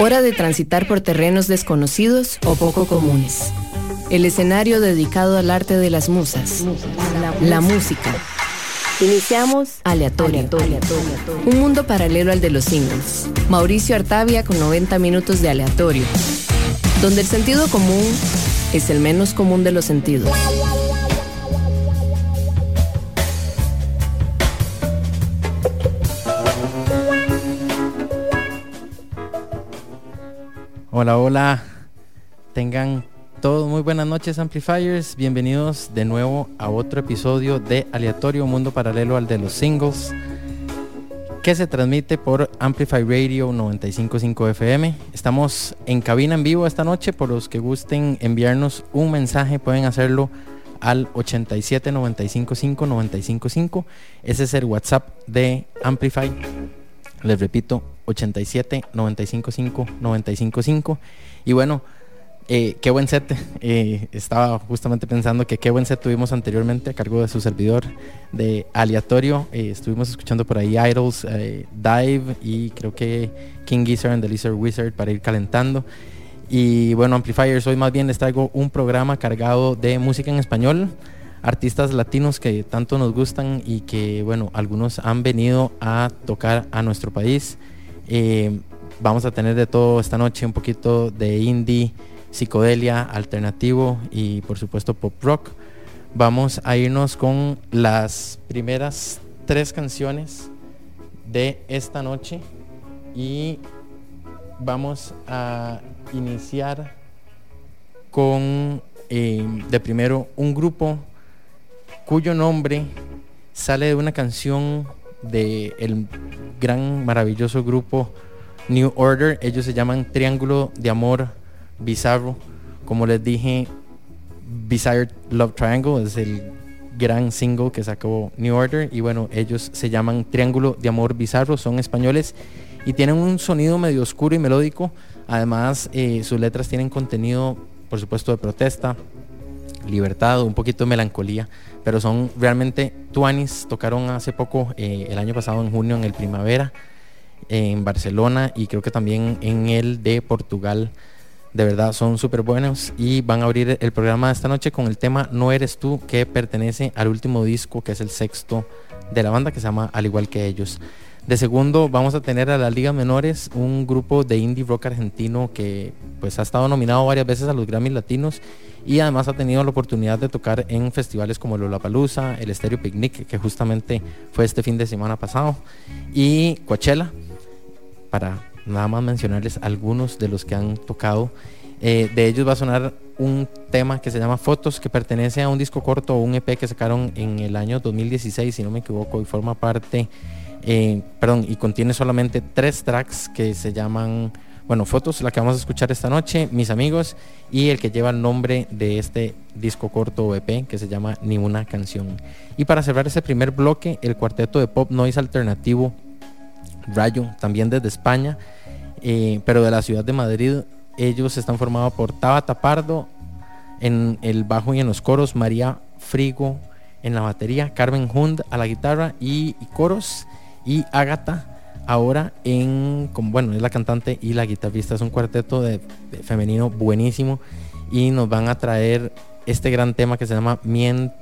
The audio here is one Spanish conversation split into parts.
Hora de transitar por terrenos desconocidos o poco comunes. El escenario dedicado al arte de las musas, la música. Iniciamos Aleatorio. Un mundo paralelo al de los singles. Mauricio Artavia con 90 minutos de aleatorio. Donde el sentido común es el menos común de los sentidos. Hola, hola. Tengan todos muy buenas noches, Amplifiers. Bienvenidos de nuevo a otro episodio de Aleatorio Mundo Paralelo al de los Singles, que se transmite por Amplify Radio 955 FM. Estamos en cabina en vivo esta noche. Por los que gusten enviarnos un mensaje, pueden hacerlo al 87 955 955. Ese es el WhatsApp de Amplify. Les repito, 87 955 955. Y bueno, eh, qué buen set. Eh, estaba justamente pensando que qué buen set tuvimos anteriormente a cargo de su servidor de aleatorio. Eh, estuvimos escuchando por ahí Idols, Dive y creo que King Gizzard and the Lizard Wizard para ir calentando. Y bueno, Amplifiers, hoy más bien les traigo un programa cargado de música en español, artistas latinos que tanto nos gustan y que, bueno, algunos han venido a tocar a nuestro país. Vamos a tener de todo esta noche, un poquito de indie psicodelia, alternativo y por supuesto pop rock. Vamos a irnos con las primeras tres canciones de esta noche y vamos a iniciar con eh, de primero un grupo cuyo nombre sale de una canción del el gran maravilloso grupo New Order. Ellos se llaman Triángulo de Amor Bizarro. Como les dije, Bizarre Love Triangle es el gran single que sacó New Order y bueno, ellos se llaman Triángulo de Amor Bizarro, son españoles y tienen un sonido medio oscuro y melódico. Además, eh, sus letras tienen contenido, por supuesto, de protesta, libertad, un poquito de melancolía, pero son realmente tuanis. Tocaron hace poco, eh, el año pasado en junio, en el Primavera, en Barcelona y creo que también en el de Portugal. De verdad son súper buenos y van a abrir el programa de esta noche con el tema No eres tú, que pertenece al último disco, que es el sexto de la banda, que se llama Al igual que ellos. De segundo vamos a tener a la Liga Menores, un grupo de indie rock argentino que pues ha estado nominado varias veces a los Grammys Latinos y además ha tenido la oportunidad de tocar en festivales como Lollapalooza, el Stereo Picnic, que justamente fue este fin de semana pasado, y Coachella, para nada más mencionarles algunos de los que han tocado. Eh, de ellos va a sonar un tema que se llama Fotos, que pertenece a un disco corto o un EP que sacaron en el año 2016, si no me equivoco, y forma parte, perdón, y contiene solamente tres tracks que se llaman, bueno, Fotos, la que vamos a escuchar esta noche, Mis Amigos, y el que lleva el nombre de este disco corto EP que se llama Ni una canción. Y para cerrar ese primer bloque, el cuarteto de pop noise alternativo Rayo, también desde España, eh, pero de la ciudad de Madrid. Ellos están formados por Tabata Pardo en el bajo y en los coros, María Frigo en la batería, Carmen Hund a la guitarra y, coros y Ágata ahora en, como, bueno, es la cantante y la guitarrista, es un cuarteto de, femenino buenísimo y nos van a traer este gran tema que se llama Miente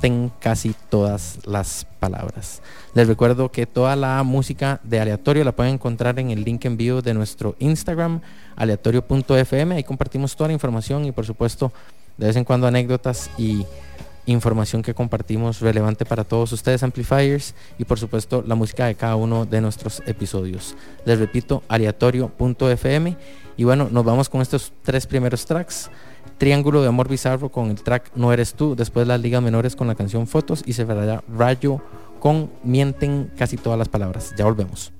ten casi todas las palabras. Les recuerdo que toda la música de aleatorio la pueden encontrar en el link en vivo de nuestro Instagram, aleatorio.fm. Ahí compartimos toda la información y por supuesto de vez en cuando anécdotas y información que compartimos relevante para todos ustedes amplifiers y por supuesto la música de cada uno de nuestros episodios. Les repito, aleatorio.fm y bueno, nos vamos con estos tres primeros tracks. Triángulo de Amor Bizarro con el track No Eres Tú, después las ligas menores con la canción Fotos y se verá Rayo con Mienten casi todas las palabras. Ya volvemos.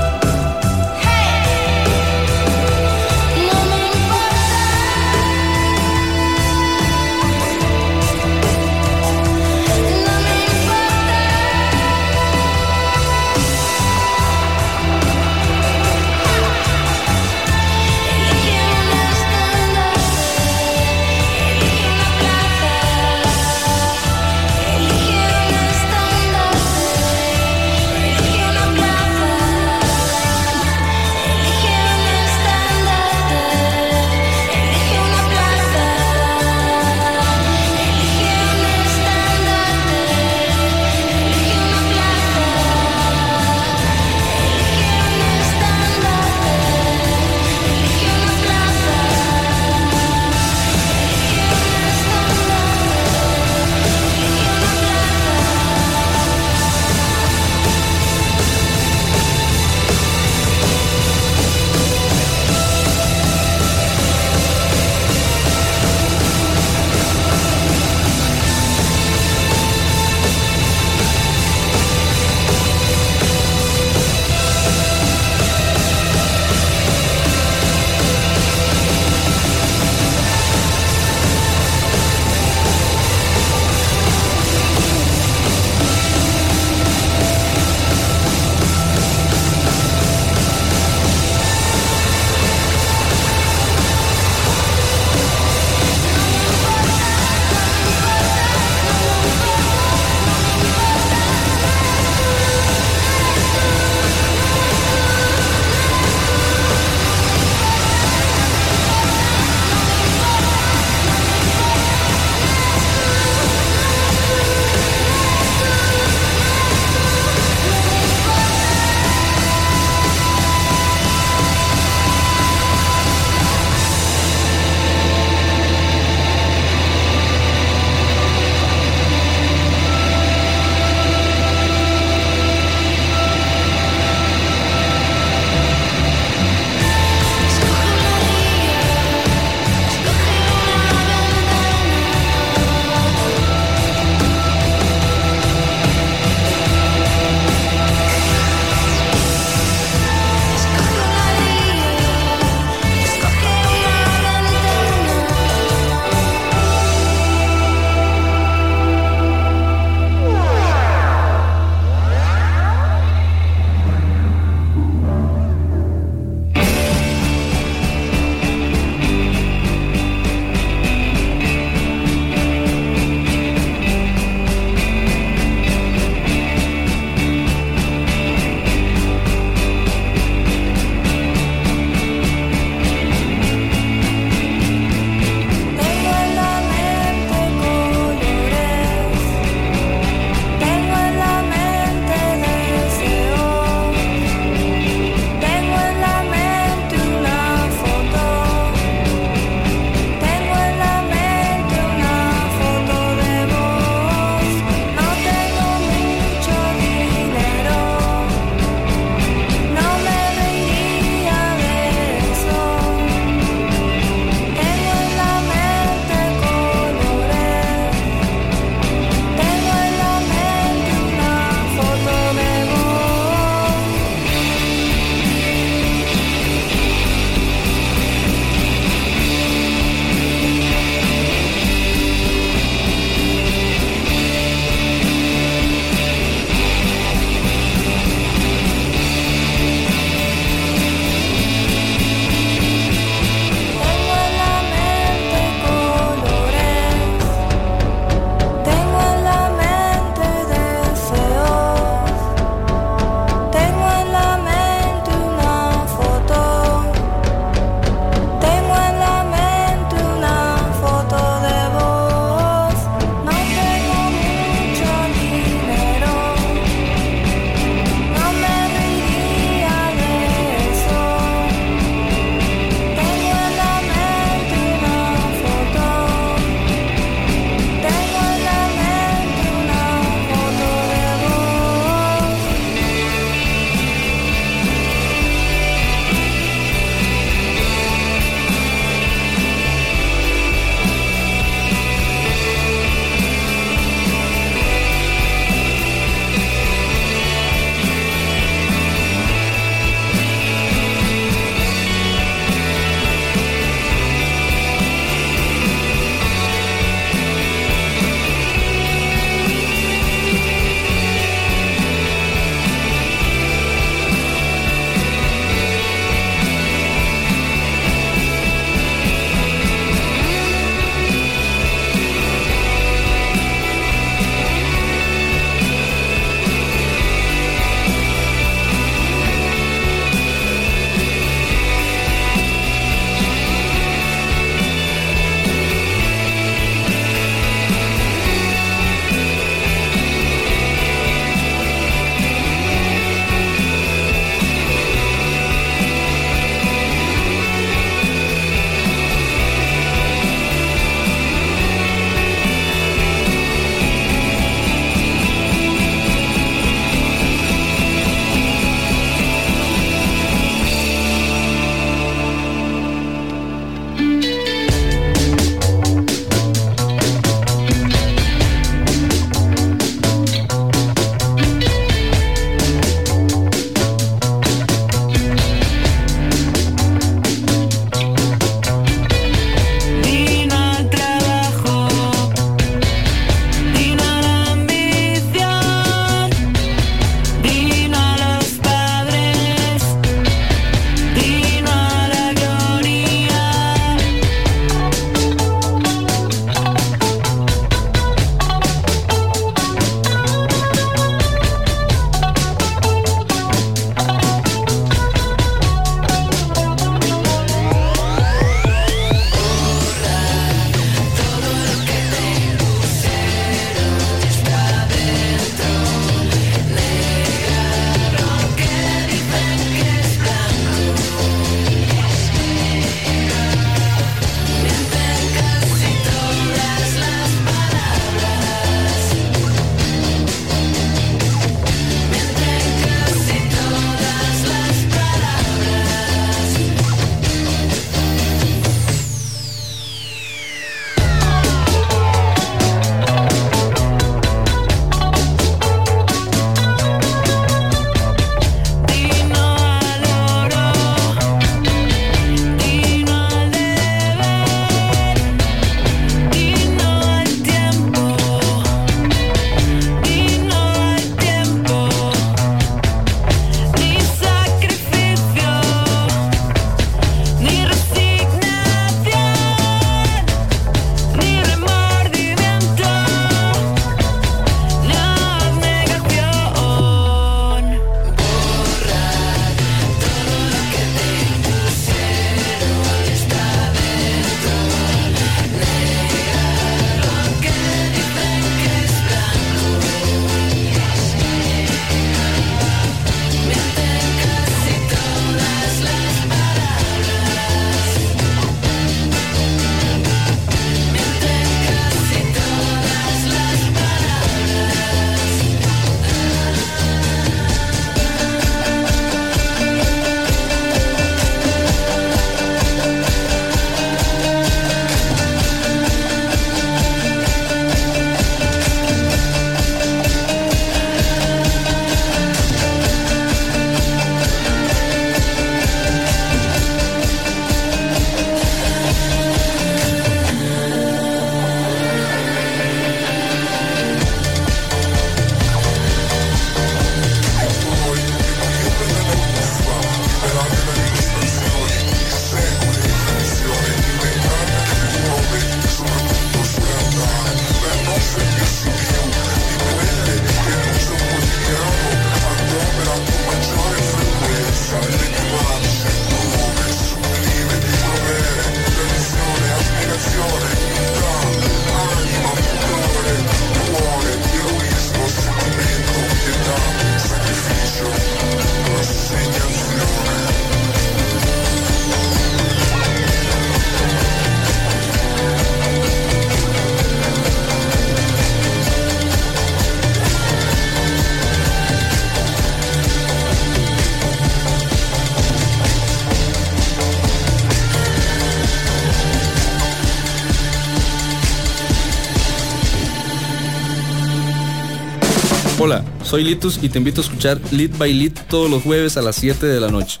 Soy Litus y te invito a escuchar Lead by Lead todos los jueves a las 7 de la noche.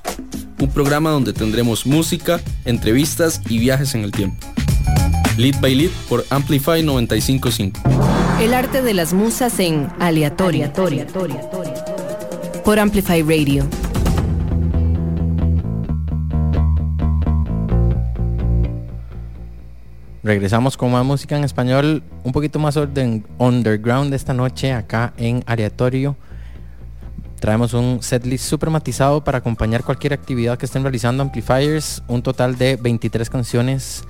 Un programa donde tendremos música, entrevistas y viajes en el tiempo. Lead by Lead por Amplify 955. El arte de las musas en aleatoria. Por Amplify Radio. Regresamos con más música en español, un poquito más orden underground esta noche acá en Aleatorio. Traemos un setlist super matizado para acompañar cualquier actividad que estén realizando Amplifiers. Un total de 23 canciones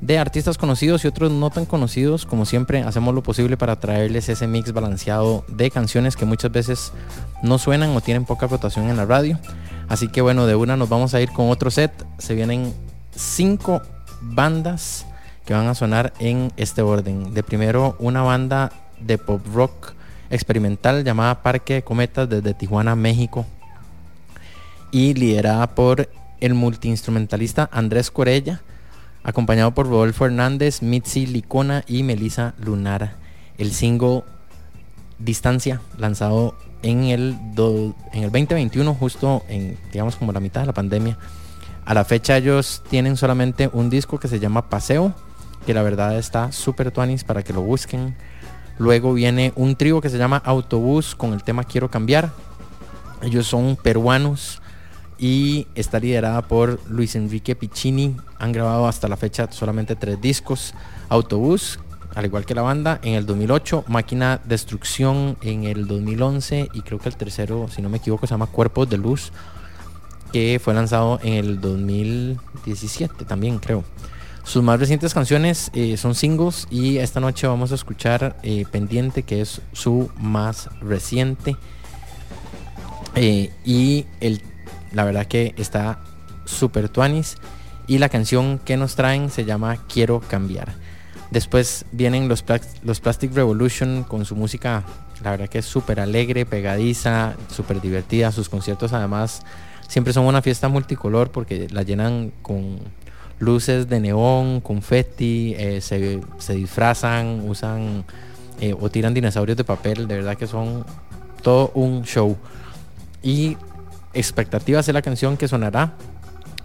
de artistas conocidos y otros no tan conocidos. Como siempre, hacemos lo posible para traerles ese mix balanceado de canciones que muchas veces no suenan o tienen poca rotación en la radio. Así que bueno, de una nos vamos a ir con otro set. Se vienen cinco bandas que van a sonar en este orden. De primero, una banda de pop rock experimental llamada Parque de Cometas desde Tijuana, México. Y liderada por el multiinstrumentalista Andrés Corella, acompañado por Rodolfo Hernández, Mitzi Licona y Melissa Lunar. El single Distancia, lanzado en el, en el 2021, justo en, digamos, como la mitad de la pandemia. A la fecha ellos tienen solamente un disco que se llama Paseo que la verdad está súper tuanis para que lo busquen. Luego viene un trío que se llama Autobús con el tema Quiero Cambiar. Ellos son peruanos y está liderada por Luis Enrique Piccini. Han grabado hasta la fecha solamente tres discos. Autobús, al igual que la banda, en el 2008. Máquina Destrucción en el 2011. Y creo que el tercero, si no me equivoco, se llama Cuerpos de Luz. Que fue lanzado en el 2017 también, creo. Sus más recientes canciones eh, son singles y esta noche vamos a escuchar eh, Pendiente, que es su más reciente. Eh, y el, la verdad que está super tuanis. Y la canción que nos traen se llama Quiero cambiar. Después vienen los, los Plastic Revolution con su música, la verdad que es súper alegre, pegadiza, súper divertida. Sus conciertos además siempre son una fiesta multicolor porque la llenan con luces de neón, confetti, eh, se, disfrazan, usan eh, o tiran dinosaurios de papel, de verdad que son todo un show. Y expectativas de la canción que sonará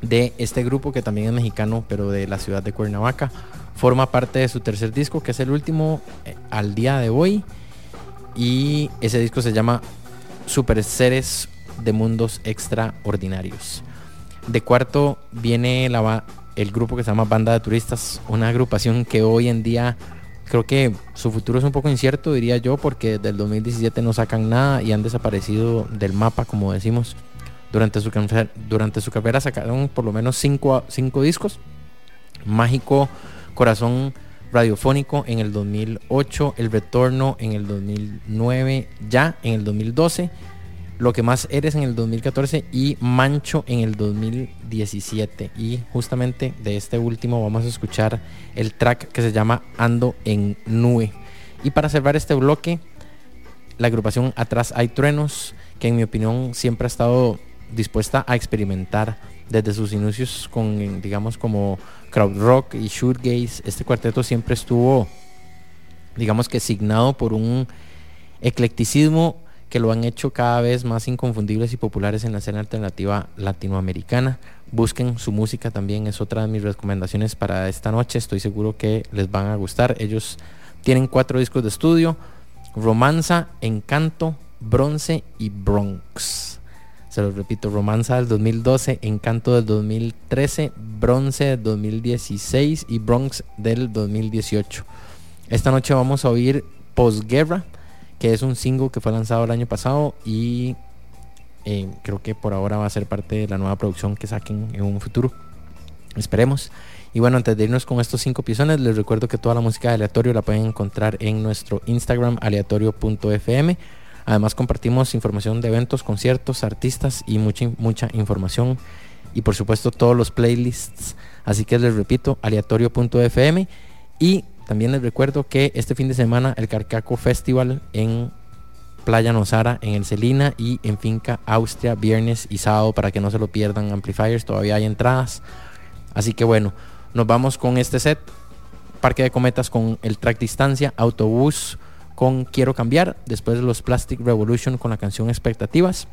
de este grupo que también es mexicano, pero de la ciudad de Cuernavaca. Forma parte de su tercer disco, que es el último eh, al día de hoy. Y ese disco se llama Super Seres de Mundos Extraordinarios. De cuarto viene la, el grupo que se llama Banda de Turistas, una agrupación que hoy en día creo que su futuro es un poco incierto, diría yo, porque desde el 2017 no sacan nada y han desaparecido del mapa, como decimos. Durante su, durante su carrera sacaron por lo menos cinco, cinco discos. Mágico Corazón Radiofónico en el 2008, El Retorno en el 2009, ya en el 2012 lo que más eres en el 2014 y Mancho en el 2017. Y justamente de este último vamos a escuchar el track que se llama Ando en Nube. Y para cerrar este bloque, la agrupación Atrás hay truenos, que en mi opinión siempre ha estado dispuesta a experimentar desde sus inicios con, digamos, como crowd rock y shootgaze. Este cuarteto siempre estuvo, digamos que signado por un eclecticismo que lo han hecho cada vez más inconfundibles y populares en la escena alternativa latinoamericana. Busquen su música también, es otra de mis recomendaciones para esta noche. Estoy seguro que les van a gustar. Ellos tienen cuatro discos de estudio, Romanza, Encanto, Bronce y Bronx. Se los repito, Romanza del 2012, Encanto del 2013, Bronce del 2016 y Bronx del 2018. Esta noche vamos a oír Posguerra que es un single que fue lanzado el año pasado y eh, creo que por ahora va a ser parte de la nueva producción que saquen en un futuro. Esperemos. Y bueno, antes de irnos con estos cinco pisones, les recuerdo que toda la música de aleatorio la pueden encontrar en nuestro Instagram aleatorio.fm. Además compartimos información de eventos, conciertos, artistas y mucha, mucha información. Y por supuesto todos los playlists. Así que les repito, aleatorio.fm. Y también les recuerdo que este fin de semana el Carcaco Festival en Playa Nosara, en el Celina y en Finca Austria, viernes y sábado para que no se lo pierdan. Amplifiers, todavía hay entradas. Así que bueno, nos vamos con este set. Parque de Cometas con el track distancia, autobús con Quiero Cambiar, después los Plastic Revolution con la canción Expectativas,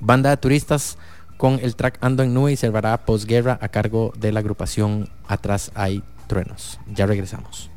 Banda de Turistas con el track Ando en Nube y cerrará Posguerra a cargo de la agrupación Atrás hay truenos. Ya regresamos.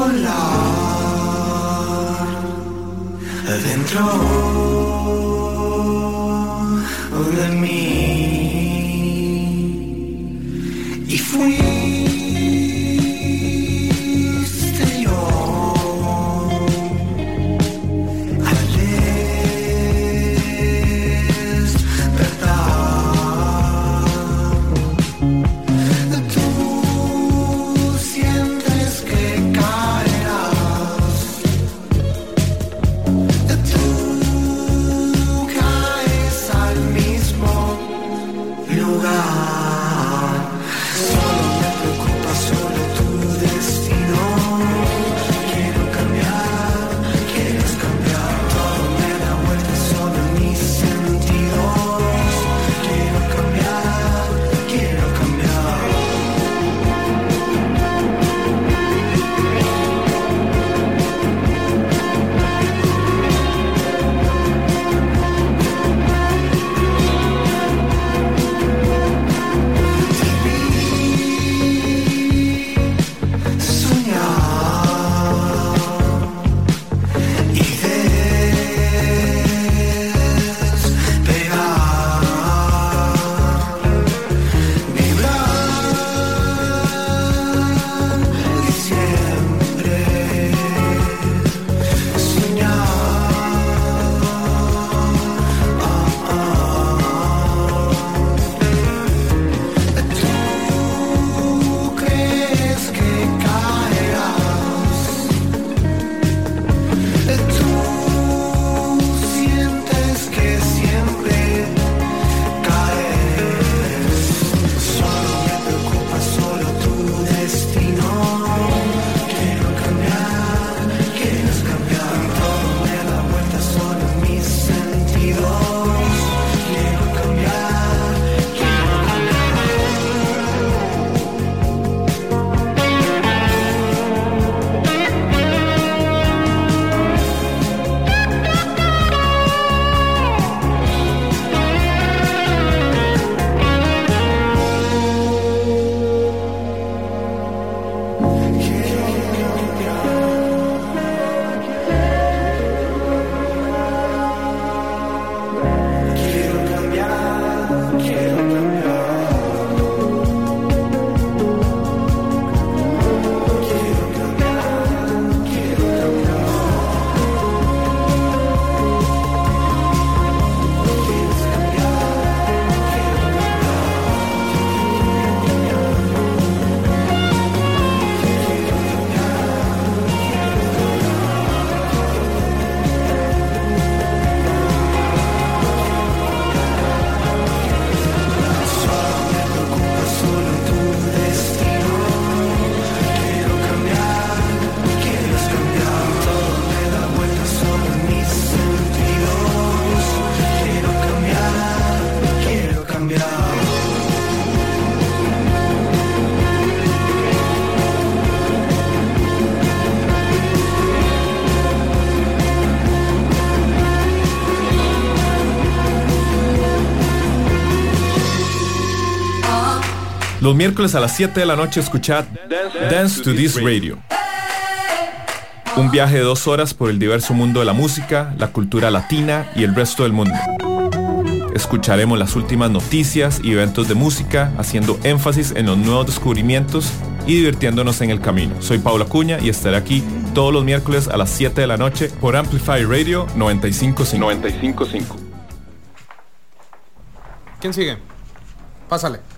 volar dentro de mí. Y fui Los miércoles a las 7 de la noche escuchad Dance to This Radio. Un viaje de dos horas por el diverso mundo de la música, la cultura latina y el resto del mundo. Escucharemos las últimas noticias y eventos de música, haciendo énfasis en los nuevos descubrimientos y divirtiéndonos en el camino. Soy Paula Cuña y estaré aquí todos los miércoles a las 7 de la noche por Amplify Radio 955. 955. ¿Quién sigue? Pásale.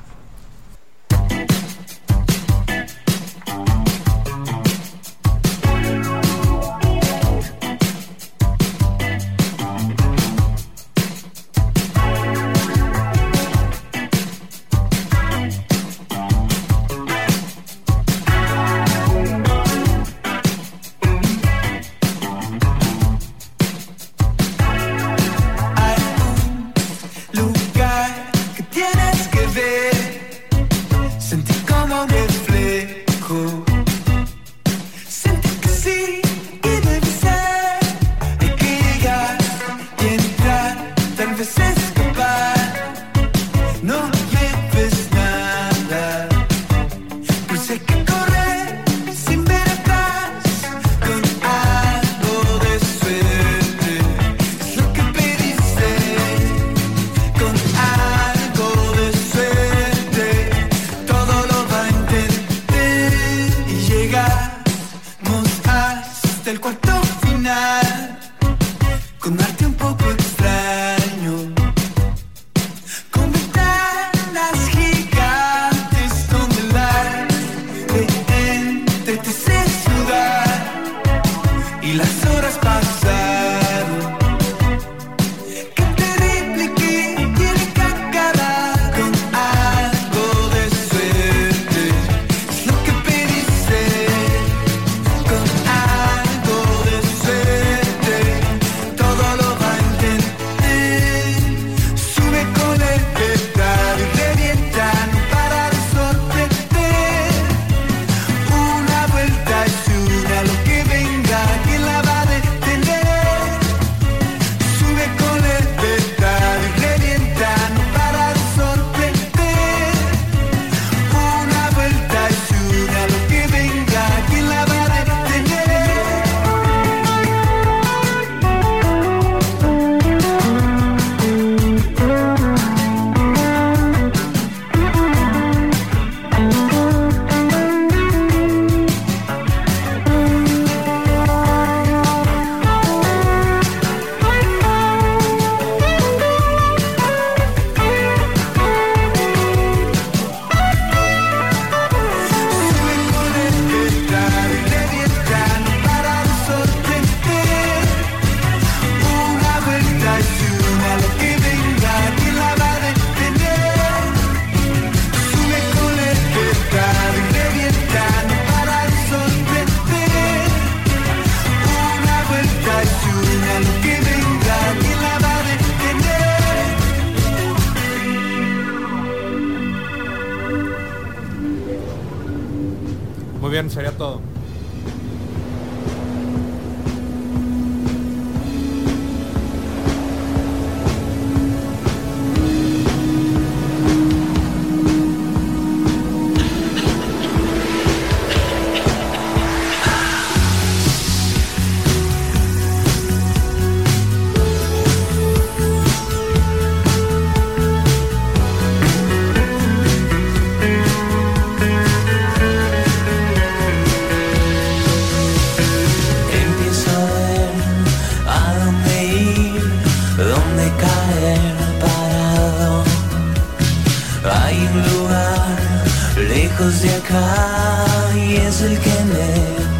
Lejos de acá y es el que me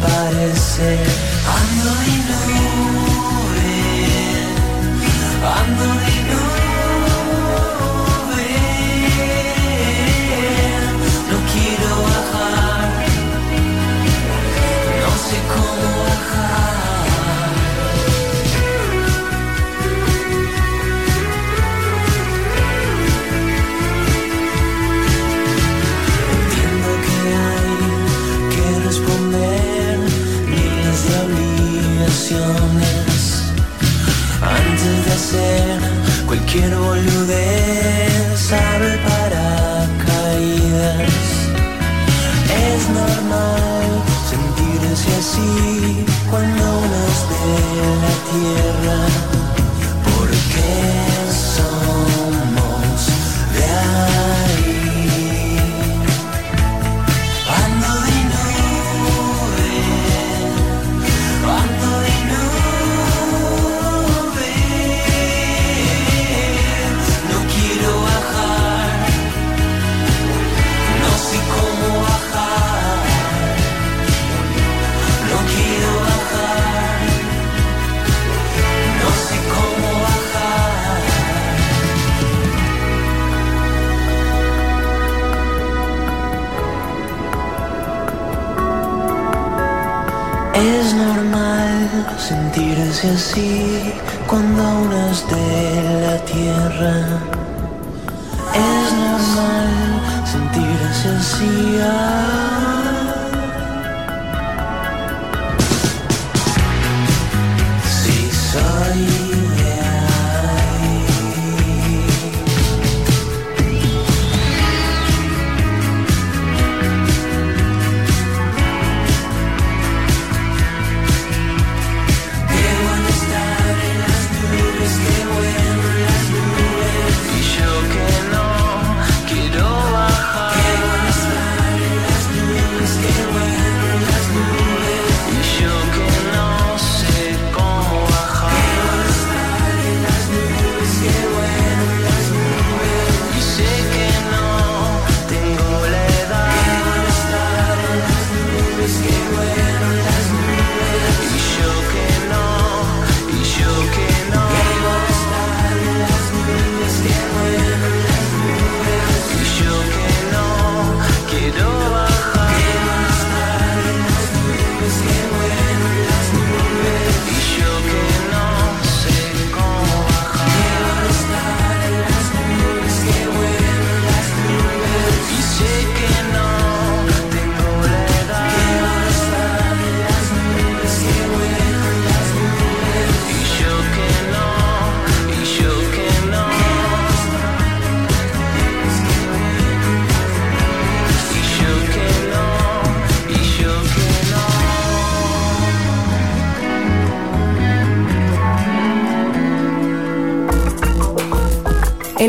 parece. Ando y nube, eh. ando y cualquier boludez abre paracaídas. Es normal sentirse así cuando uno es de la tierra. así cuando unas de la tierra. Es normal sentirse así. Ah.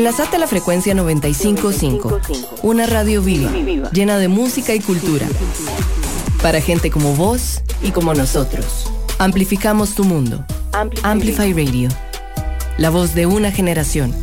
Enlazate a la frecuencia 955, una radio viva, llena de música y cultura. Para gente como vos y como nosotros. Amplificamos tu mundo. Amplify Radio. La voz de una generación.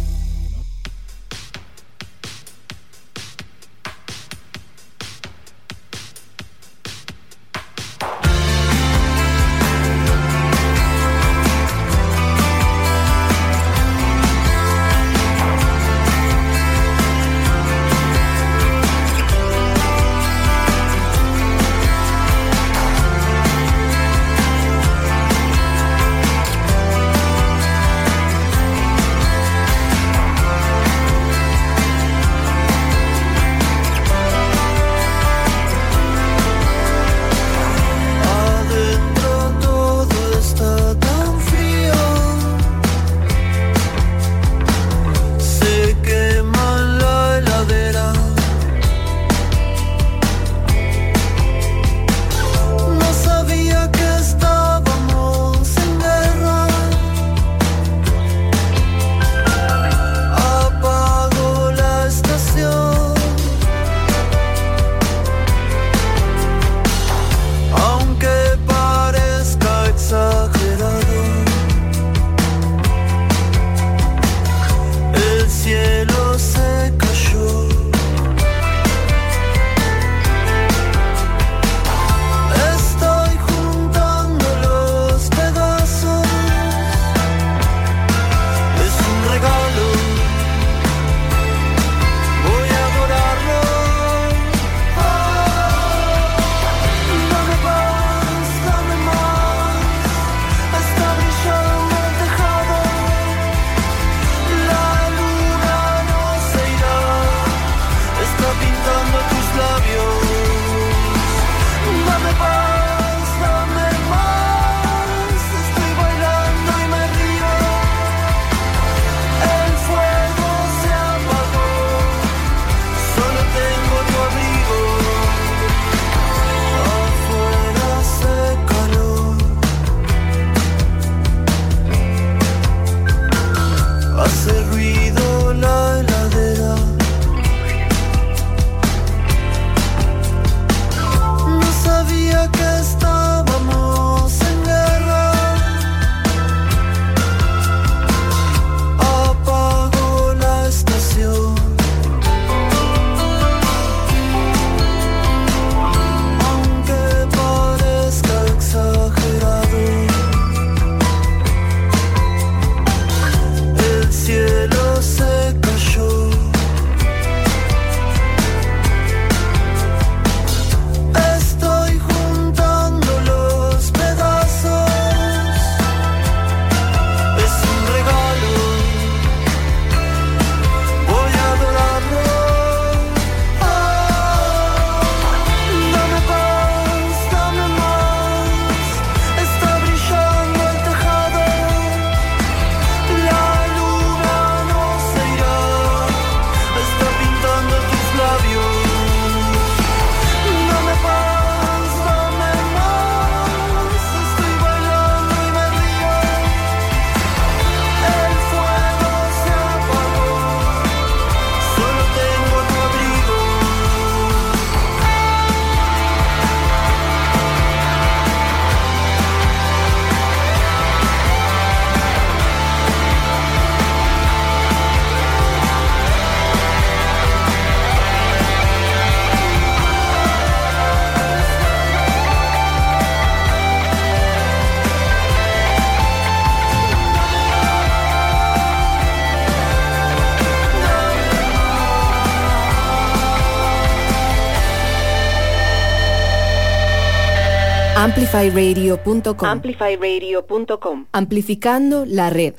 Amplifyradio.com. Amplifyradio.com. Amplificando la red.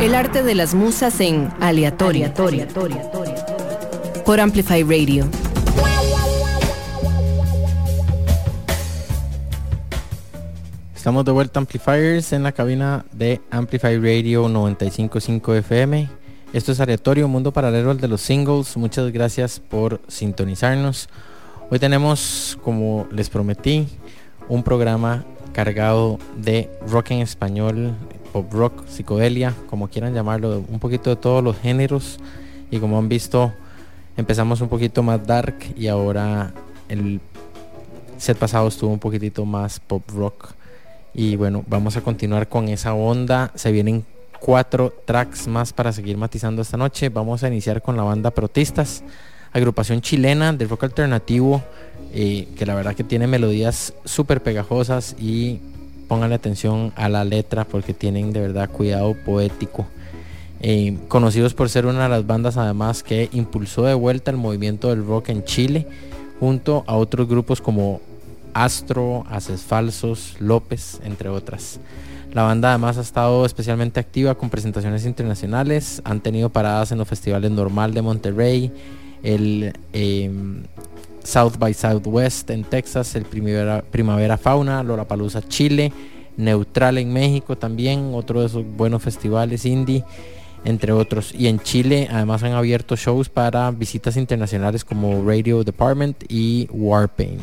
El arte de las musas en aleatorio. Por Amplify Radio. Estamos de vuelta Amplifiers en la cabina de Amplify Radio 955 FM. Esto es Aleatorio, Mundo Paralelo al de los Singles. Muchas gracias por sintonizarnos. Hoy tenemos, como les prometí, un programa cargado de rock en español, pop rock, psicodelia, como quieran llamarlo, un poquito de todos los géneros. Y como han visto, empezamos un poquito más dark y ahora el set pasado estuvo un poquitito más pop rock. Y bueno, vamos a continuar con esa onda. Se vienen cuatro tracks más para seguir matizando esta noche. Vamos a iniciar con la banda Protistas, agrupación chilena de rock alternativo, eh, que la verdad que tiene melodías súper pegajosas y pónganle atención a la letra porque tienen de verdad cuidado poético. Eh, conocidos por ser una de las bandas además que impulsó de vuelta el movimiento del rock en Chile, junto a otros grupos como Astro, Haces Falsos, López, entre otras. La banda además ha estado especialmente activa con presentaciones internacionales, han tenido paradas en los festivales Normal de Monterrey, el em, South by Southwest en Texas, el Primavera, Primavera Fauna, Lollapalooza Chile, Neutral en México también, otro de esos buenos festivales indie, entre otros. Y en Chile además han abierto shows para visitas internacionales como Radio Department y Warpaint.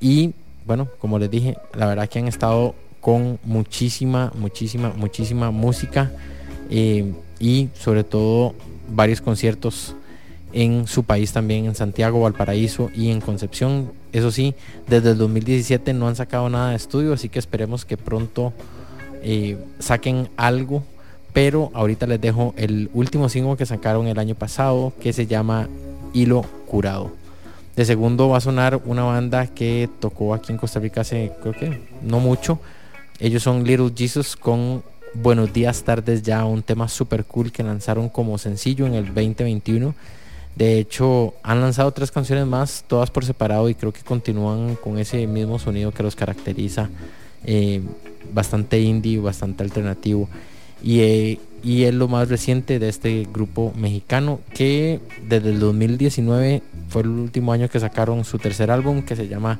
Y bueno, como les dije, la verdad que han estado con muchísima, muchísima, muchísima música eh, y sobre todo varios conciertos en su país también, en Santiago, Valparaíso y en Concepción. Eso sí, desde el 2017 no han sacado nada de estudio, así que esperemos que pronto eh, saquen algo. Pero ahorita les dejo el último single que sacaron el año pasado, que se llama Hilo Curado. De segundo va a sonar una banda que tocó aquí en Costa Rica hace, creo que no mucho. Ellos son Little Jesus con Buenos días, tardes ya, un tema super cool que lanzaron como sencillo en el 2021. De hecho, han lanzado tres canciones más, todas por separado, y creo que continúan con ese mismo sonido que los caracteriza. Eh, bastante indie, bastante alternativo. Y, eh, y es lo más reciente de este grupo mexicano que desde el 2019 fue el último año que sacaron su tercer álbum que se llama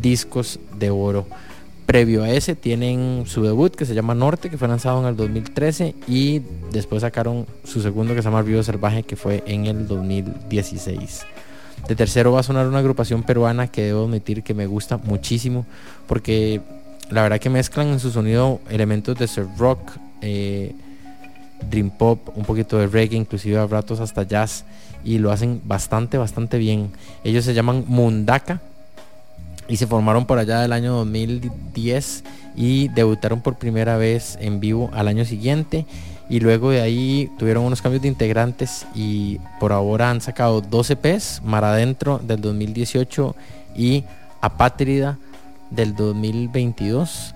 Discos de Oro. Previo a ese tienen su debut que se llama Norte, que fue lanzado en el 2013 y después sacaron su segundo que se llama Río Salvaje, que fue en el 2016. De tercero va a sonar una agrupación peruana que debo admitir que me gusta muchísimo porque la verdad que mezclan en su sonido elementos de surf rock, eh, dream pop, un poquito de reggae, inclusive a ratos hasta jazz y lo hacen bastante, bastante bien. Ellos se llaman Mundaka y se formaron por allá del año 2010 y debutaron por primera vez en vivo al año siguiente y luego de ahí tuvieron unos cambios de integrantes y por ahora han sacado 12 EPs, Mar Adentro del 2018 y Apátrida del 2022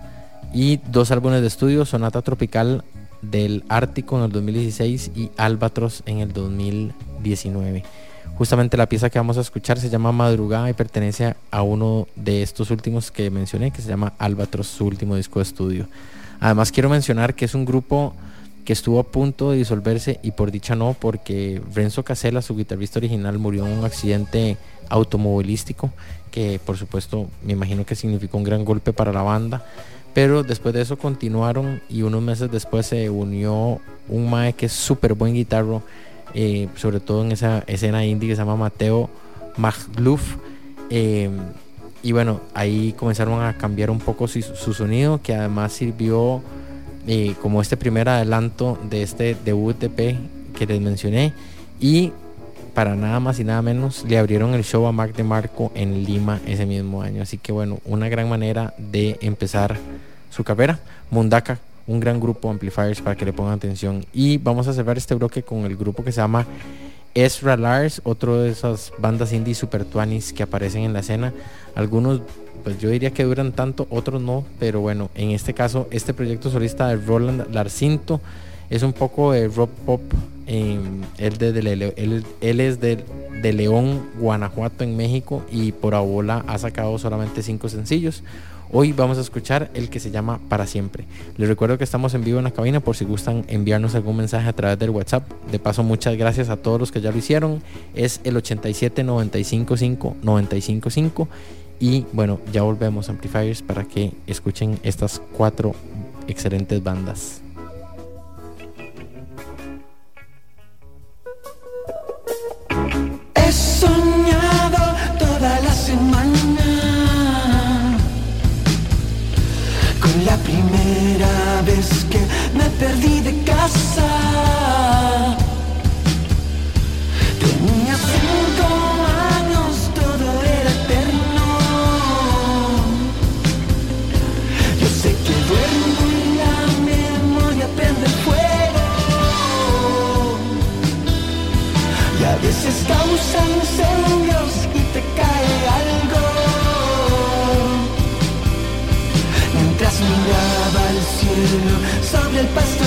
y dos álbumes de estudio, Sonata Tropical del Ártico en el 2016 y Albatros en el 2019. Justamente la pieza que vamos a escuchar se llama Madrugada y pertenece a uno de estos últimos que mencioné, que se llama Albatros, su último disco de estudio. Además quiero mencionar que es un grupo que estuvo a punto de disolverse y por dicha no, porque Renzo Casella, su guitarrista original, murió en un accidente automovilístico que por supuesto me imagino que significó un gran golpe para la banda. Pero después de eso continuaron y unos meses después se unió un mae que es súper buen guitarro eh, sobre todo en esa escena indie que se llama Mateo Magluf. Eh, y bueno, ahí comenzaron a cambiar un poco su, sonido, que además sirvió eh, como este primer adelanto de este debut P que les mencioné. Y para nada más y nada menos le abrieron el show a Mac de Marco en Lima ese mismo año. Así que bueno, una gran manera de empezar su carrera. Mundaka un gran grupo amplifiers para que le pongan atención. Y vamos a cerrar este bloque con el grupo que se llama Ezra Lars, otro de esas bandas indie super tuanis que aparecen en la escena. Algunos, pues yo diría que duran tanto, otros no, pero bueno, en este caso, este proyecto solista de Roland Larcinto Es un poco de rock pop. eh, él, de- de- de- él- él es de, de León, Guanajuato, en México. Y por Abola ha sacado solamente cinco sencillos. Hoy vamos a escuchar el que se llama Para Siempre. Les recuerdo que estamos en vivo en la cabina por si gustan enviarnos algún mensaje a través del WhatsApp. De paso, muchas gracias a todos los que ya lo hicieron. Es el 87 95 5 95 5. Y bueno, ya volvemos Amplifiers para que escuchen estas cuatro excelentes bandas. Perdí de casa. Tenía cinco años, todo era eterno. Yo sé que duermo y la memoria prende fuego y a veces causa incendios y te cae algo. Mientras miraba al cielo sobre el pasto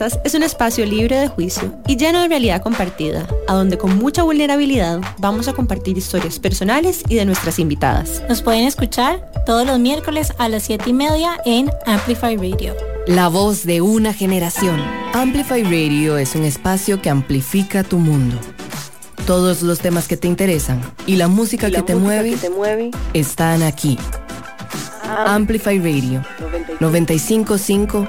Es un espacio libre de juicio y lleno de realidad compartida, a donde con mucha vulnerabilidad vamos a compartir historias personales y de nuestras invitadas. Nos pueden escuchar todos los miércoles a las 7 y media en Amplify Radio. La voz de una generación. Amplify Radio es un espacio que amplifica tu mundo. Todos los temas que te interesan y la música, Y la que, te música mueve que te mueve están aquí. Amplify Radio 955,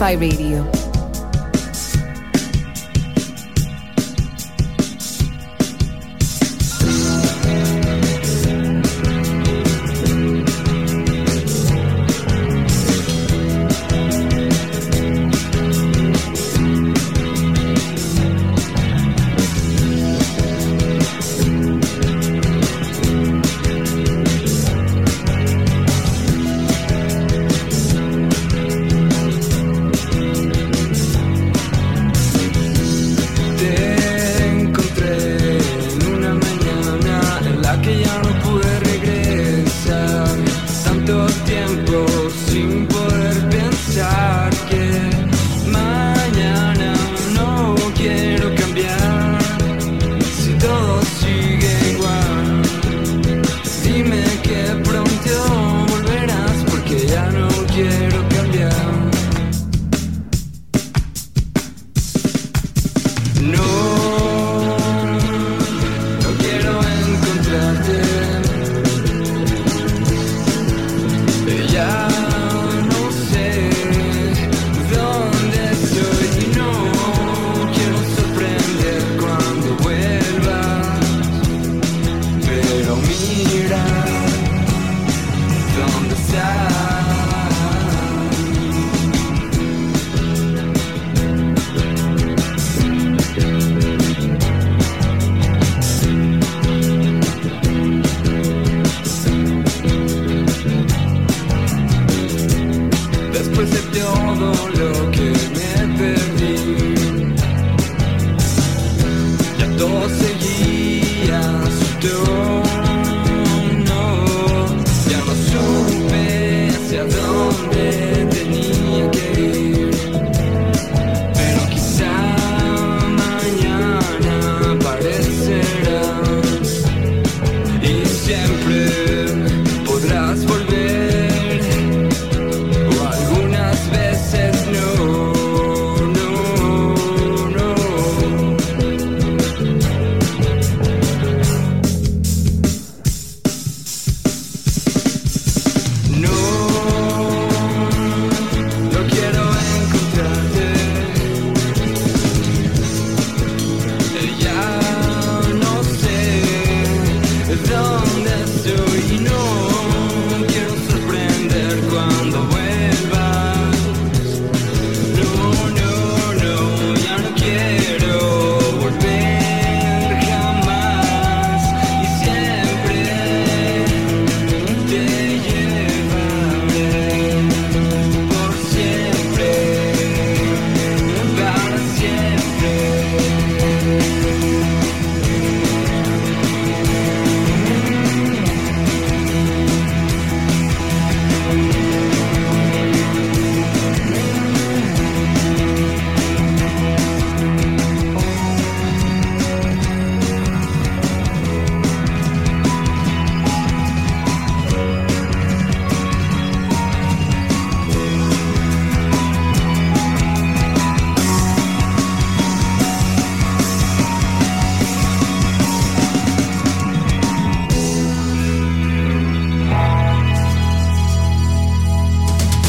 Amplify Radio.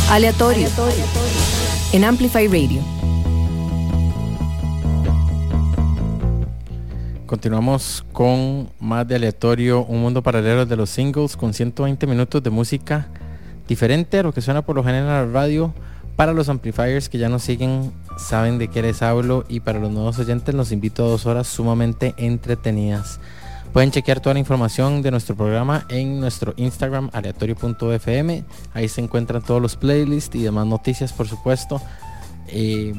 Aleatorio. En Amplify Radio. Continuamos con más de aleatorio, un mundo paralelo de los singles con 120 minutos de música diferente a lo que suena por lo general en la radio. Para los amplifiers que ya nos siguen, saben de qué les hablo y para los nuevos oyentes los invito a dos horas sumamente entretenidas. Pueden chequear toda la información de nuestro programa en nuestro Instagram aleatorio.fm. Ahí se encuentran todos los playlists y demás noticias, por supuesto. Eh,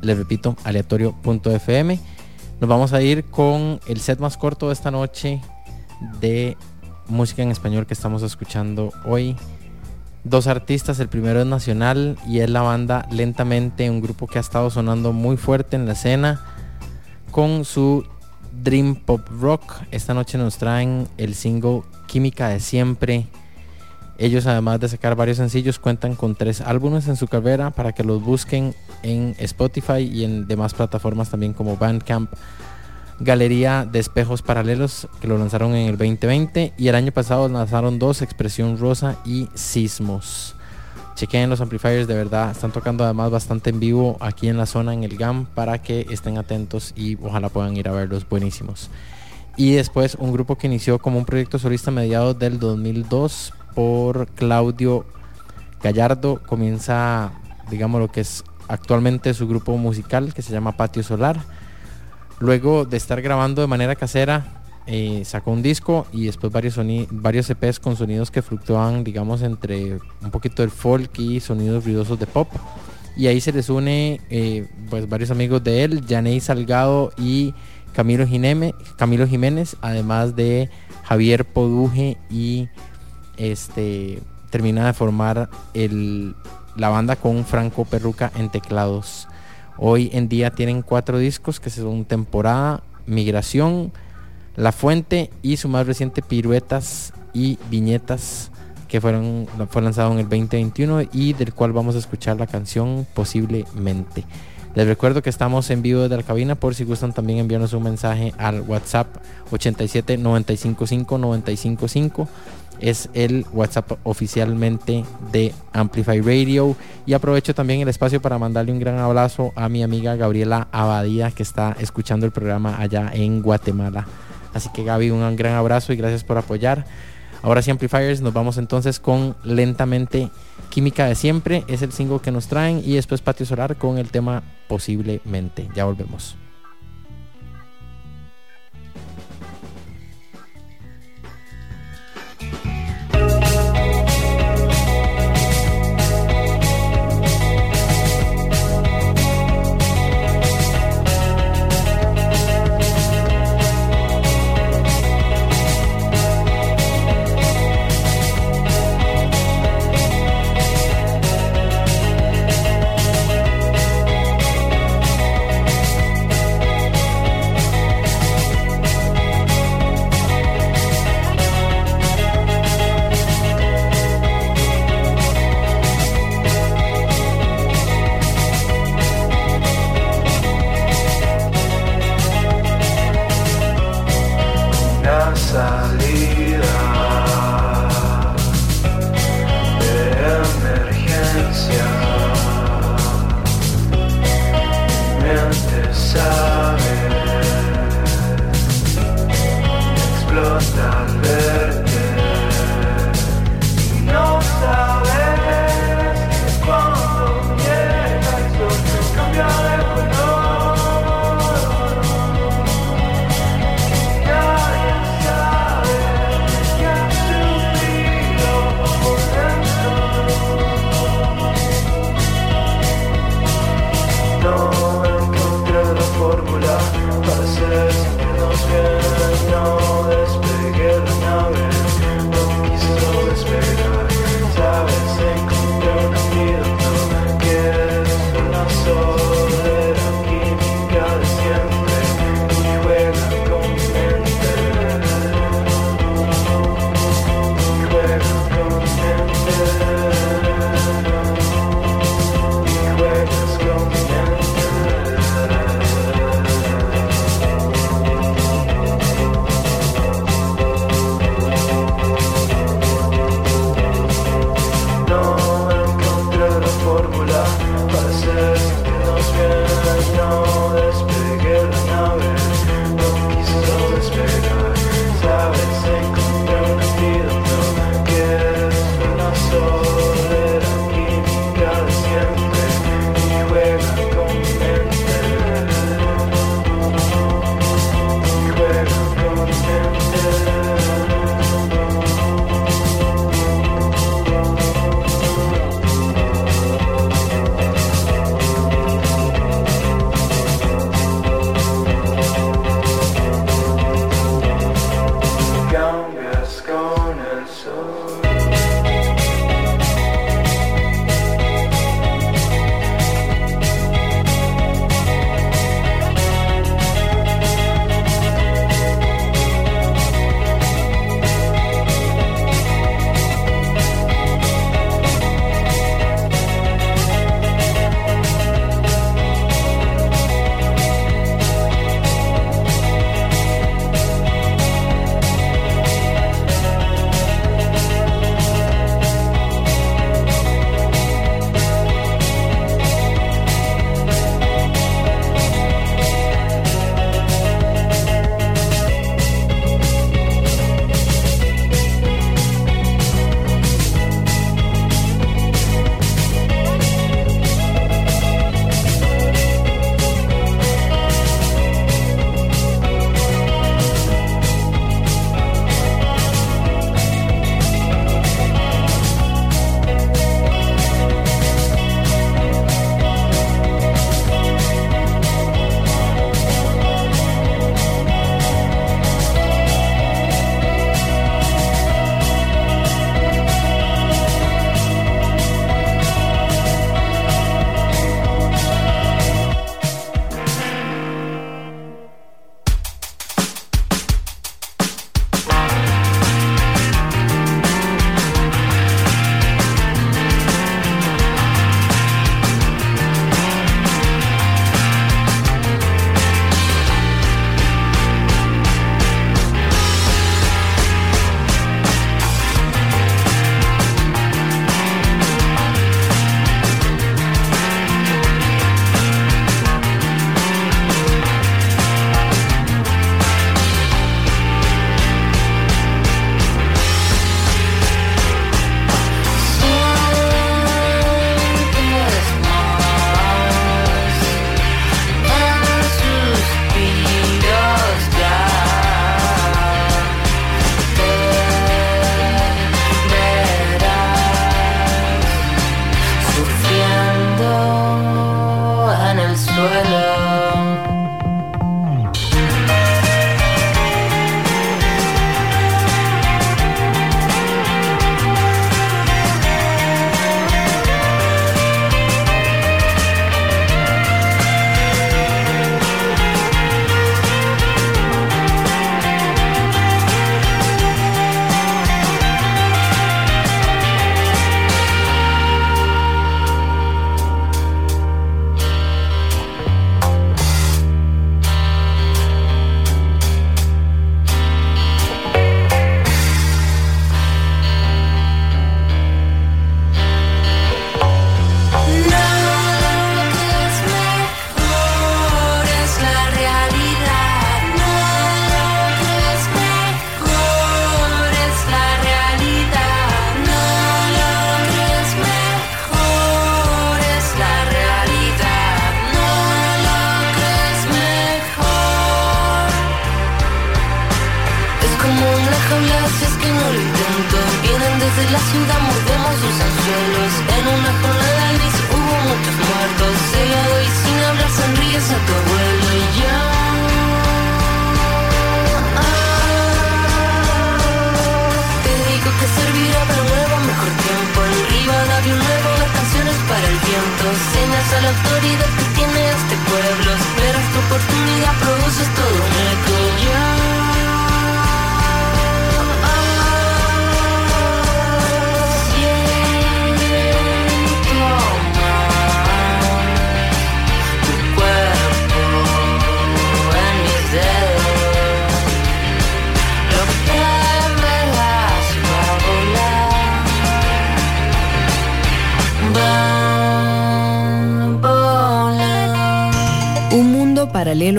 les repito, aleatorio.fm. Nos vamos a ir con el set más corto de esta noche de música en español que estamos escuchando hoy. Dos artistas, el primero es nacional y es la banda Lentamente, un grupo que ha estado sonando muy fuerte en la escena con su Dream Pop Rock. Esta noche nos traen el single Química de Siempre. Ellos además de sacar varios sencillos cuentan con tres álbumes en su carrera para que los busquen en Spotify y en demás plataformas también como Bandcamp. Galería de Espejos Paralelos que lo lanzaron en el 2020 y el año pasado lanzaron dos, Expresión Rosa y Sismos. Chequen los amplifiers, de verdad, están tocando además bastante en vivo aquí en la zona, en el GAM, para que estén atentos y ojalá puedan ir a verlos, buenísimos. Y después un grupo que inició como un proyecto solista a mediados del 2002 por Claudio Gallardo, comienza, digamos, lo que es actualmente su grupo musical que se llama Patio Solar. Luego de estar grabando de manera casera, eh, sacó un disco y después varios, varios EPs con sonidos que fluctúan, digamos, entre un poquito del folk y sonidos ruidosos de pop. Y ahí se les une eh, pues varios amigos de él, Janey Salgado y Camilo Jiménez, Camilo Jiménez, además de Javier Poduje y este termina de formar el, la banda con Franco Perruca en teclados. Hoy en día tienen cuatro discos que son Temporada, Migración, la Fuente y su más reciente Piruetas y Viñetas que fueron, fue lanzado en el 2021 y del cual vamos a escuchar la canción posiblemente. Les recuerdo que estamos en vivo desde la cabina por si gustan también enviarnos un mensaje al WhatsApp 87 955 955 es el WhatsApp oficialmente de Amplify Radio. Y aprovecho también el espacio para mandarle un gran abrazo a mi amiga Gabriela Abadía que está escuchando el programa allá en Guatemala. Así que Gaby, un gran abrazo y gracias por apoyar. Ahora sí, Amplifiers, nos vamos entonces con Lentamente Química de Siempre. Es el single que nos traen y después Patio Solar con el tema Posiblemente. Ya volvemos.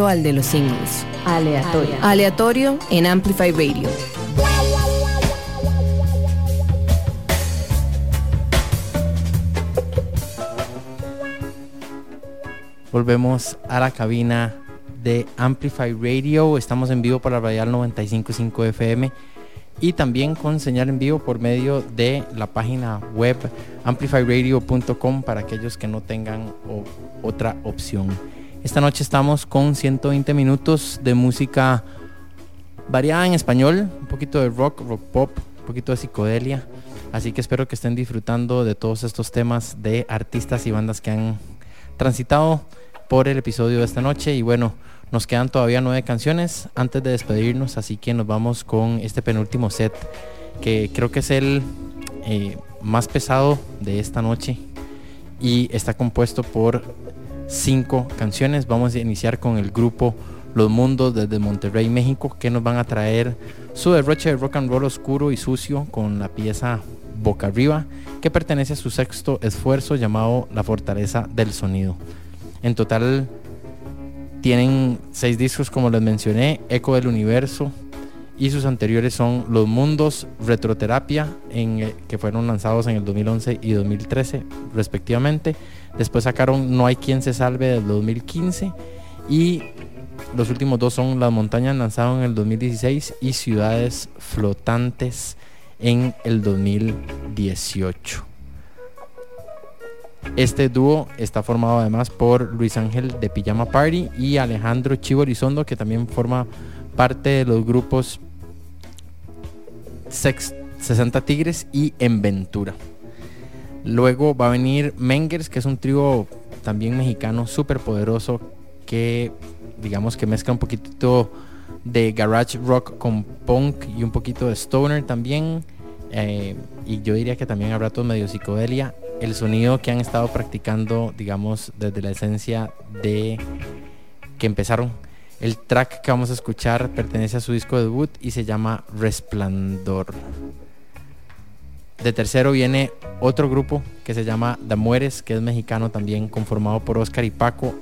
Paralelo al de los singles. Aleatorio. Aleatorio en Amplify Radio. Volvemos a la cabina de Amplify Radio. Estamos en vivo por la radial 955 FM y también con señal en vivo por medio de la página web amplifyradio.com para aquellos que no tengan o- otra opción. Esta noche estamos con 120 minutos de música variada en español, un poquito de rock, rock pop, un poquito de psicodelia. Así que espero que estén disfrutando de todos estos temas de artistas y bandas que han transitado por el episodio de esta noche. Y bueno, nos quedan todavía nueve canciones antes de despedirnos, así que nos vamos con este penúltimo set, que creo que es el eh, más pesado de esta noche y está compuesto por cinco canciones. Vamos a iniciar con el grupo Los Mundos desde Monterrey, México, que nos van a traer su derroche de rock and roll oscuro y sucio con la pieza Boca Arriba, que pertenece a su sexto esfuerzo llamado La Fortaleza del Sonido. En total tienen seis discos como les mencioné, Eco del Universo y sus anteriores son Los Mundos, Retroterapia, en, que fueron lanzados en el 2011 y 2013 respectivamente. Después sacaron No hay quien se salve del 2015 y los últimos dos son Las Montañas lanzado en el 2016 y Ciudades Flotantes en el 2018. Este dúo está formado además por Luis Ángel de Pijama Party y Alejandro Chivo Elizondo, que también forma parte de los grupos Sex 60 Tigres y En Ventura. Luego va a venir Mengers, que es un trío también mexicano súper poderoso que digamos que mezcla un poquito de garage rock con punk y un poquito de stoner también. Eh, y yo diría que también habrá todo medio psicodelia. El sonido que han estado practicando, digamos, desde la esencia de que empezaron. El track que vamos a escuchar pertenece a su disco debut y se llama Resplandor. De tercero viene otro grupo que se llama Da Mueres, que es mexicano también, conformado por Oscar y Paco.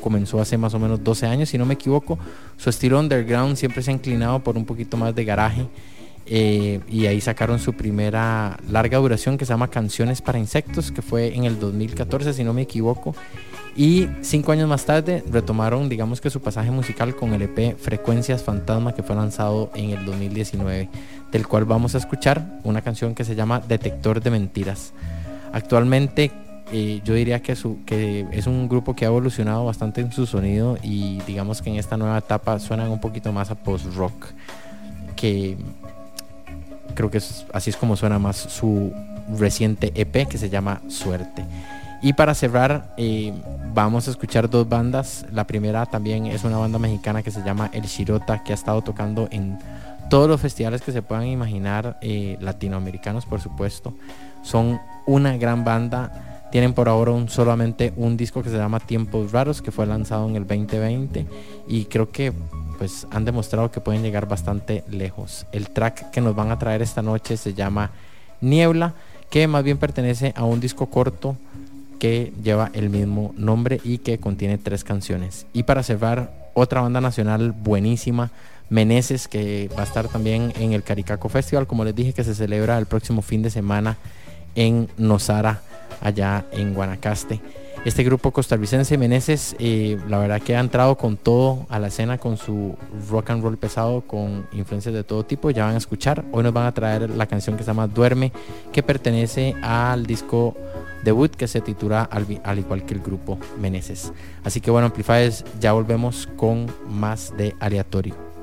Comenzó hace más o menos 12 años, si no me equivoco. Su estilo underground siempre se ha inclinado por un poquito más de garaje. eh, y ahí sacaron su primera larga duración que se llama Canciones para Insectos, que fue en el 2014, si no me equivoco. Y cinco años más tarde retomaron, digamos que su pasaje musical con el EP Frecuencias Fantasma, que fue lanzado en el 2019, del cual vamos a escuchar una canción que se llama Detector de Mentiras. Actualmente eh, yo diría que, es un grupo que ha evolucionado bastante en su sonido y digamos que en esta nueva etapa suenan un poquito más a post-rock, que creo que así es como suena más su reciente EP que se llama Suerte. Y para cerrar, eh, vamos a escuchar dos bandas. La primera también es una banda mexicana que se llama El Shirota, que ha estado tocando en todos los festivales que se puedan imaginar, eh, latinoamericanos por supuesto. Son una gran banda. Tienen por ahora un, solamente un disco que se llama Tiempos Raros, que fue lanzado en el 2020. Y creo que pues han demostrado que pueden llegar bastante lejos. El track que nos van a traer esta noche se llama Niebla, que más bien pertenece a un disco corto que lleva el mismo nombre y que contiene tres canciones. Y para cerrar, otra banda nacional buenísima, Meneses, que va a estar también en el Caricaco Festival, como les dije, que se celebra el próximo fin de semana en Nosara, allá en Guanacaste. Este grupo costarricense Meneses, eh, la verdad que ha entrado con todo a la escena con su rock and roll pesado, con influencias de todo tipo. Ya van a escuchar. Hoy nos van a traer la canción que se llama Duerme, que pertenece al disco debut que se titula al, al igual que el grupo Meneses. Así que bueno, Amplifiers, ya volvemos con más de aleatorio.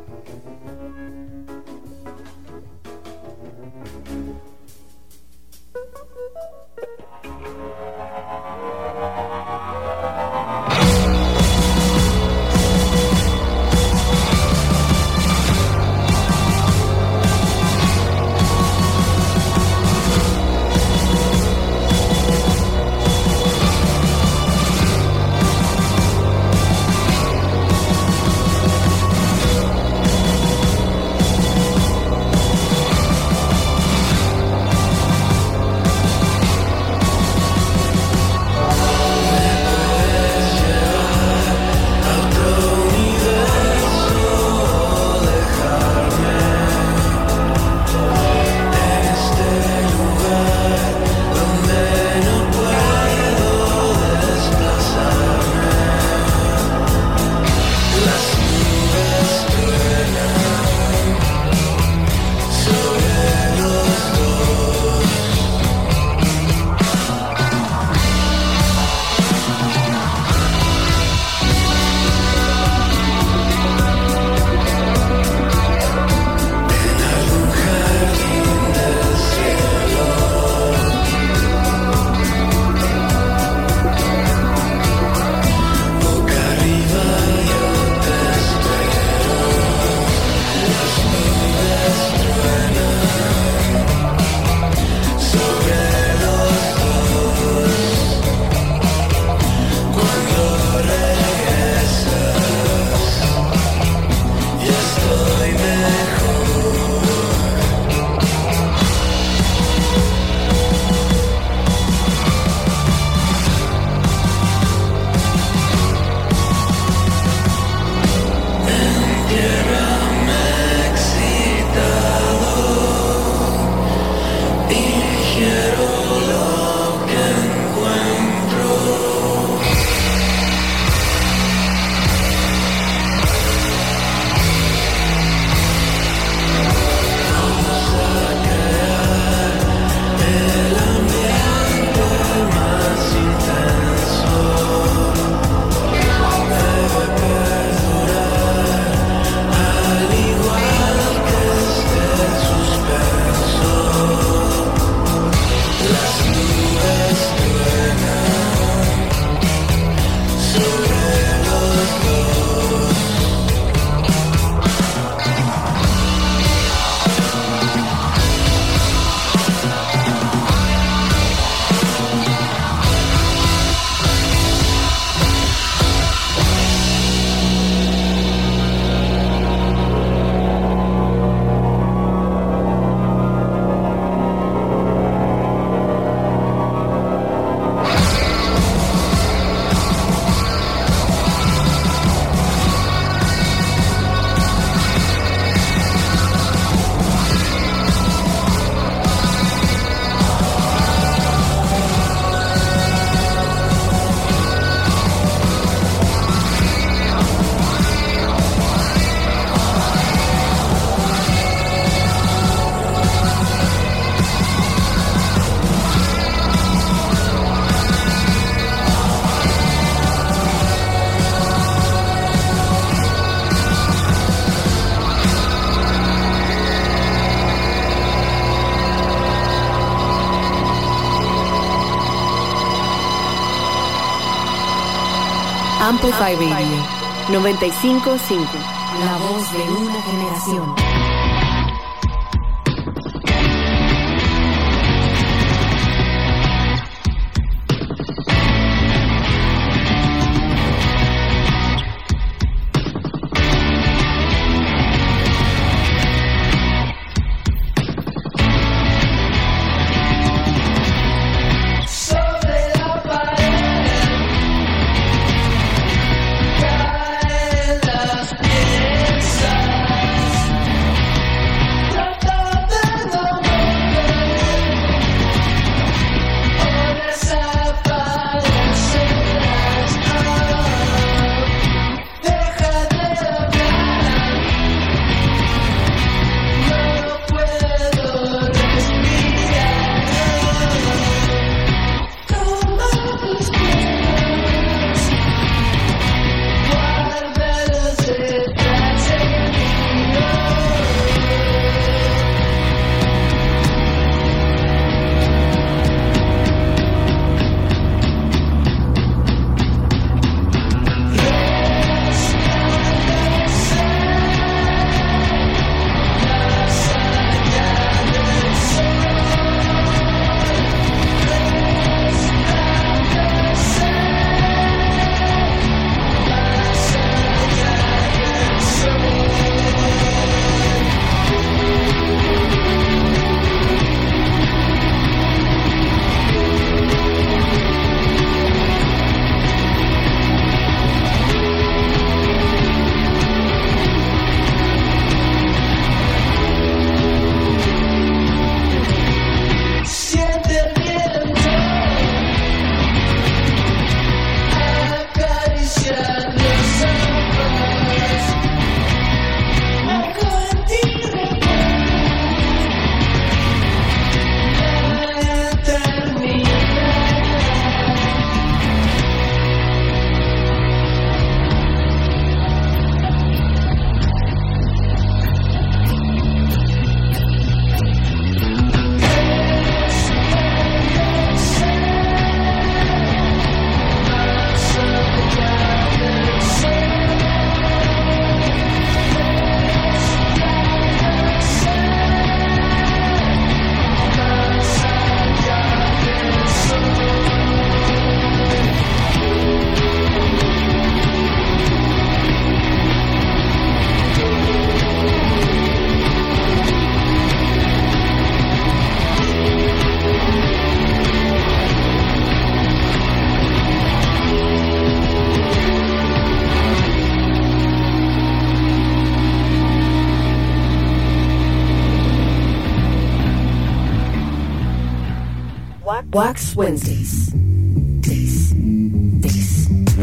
Amplify Radio 955, la voz de una generación.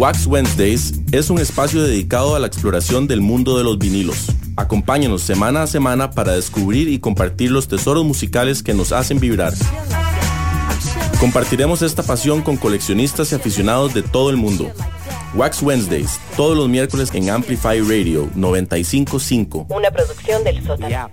Wax Wednesdays es un espacio dedicado a la exploración del mundo de los vinilos. Acompáñanos semana a semana para descubrir y compartir los tesoros musicales que nos hacen vibrar. Compartiremos esta pasión con coleccionistas y aficionados de todo el mundo. Wax Wednesdays, todos los miércoles en Amplify Radio 955. Una producción del sótano.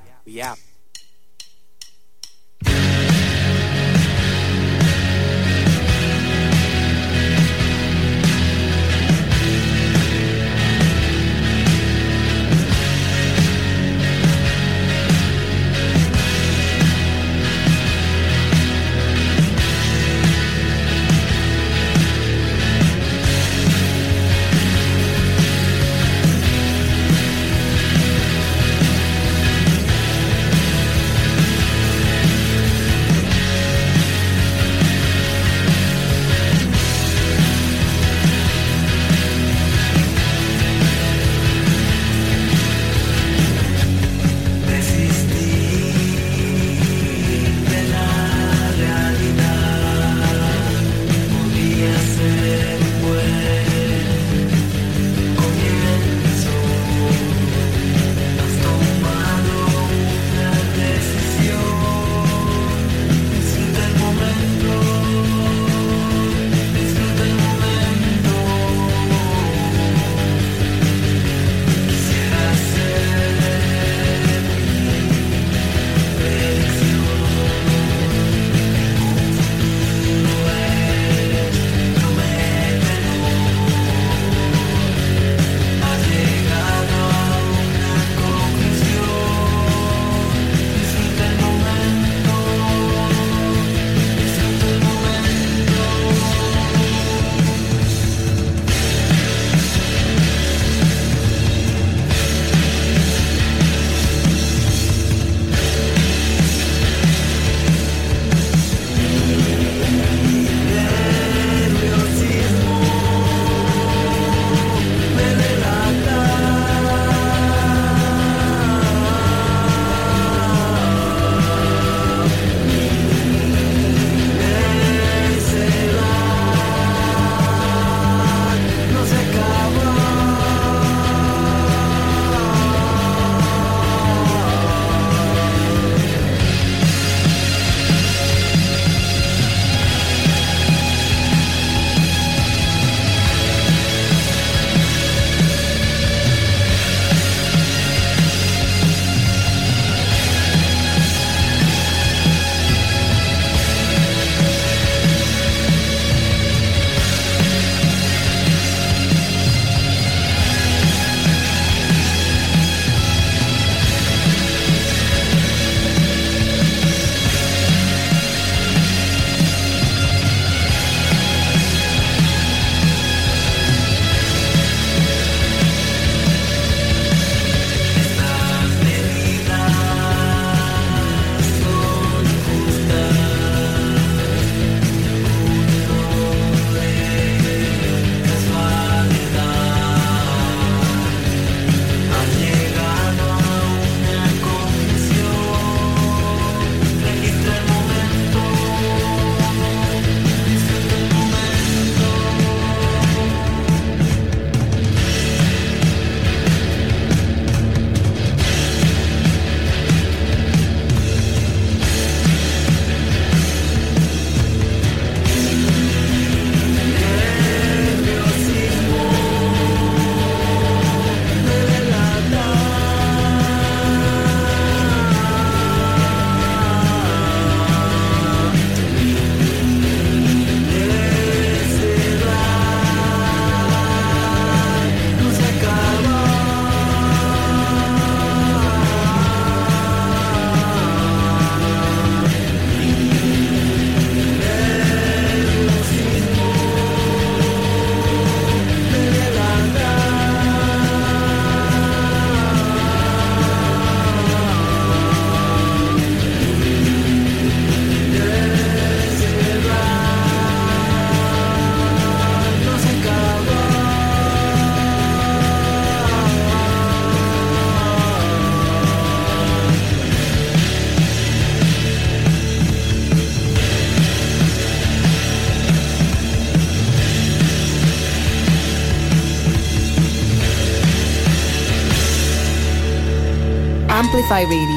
Amplify Radio.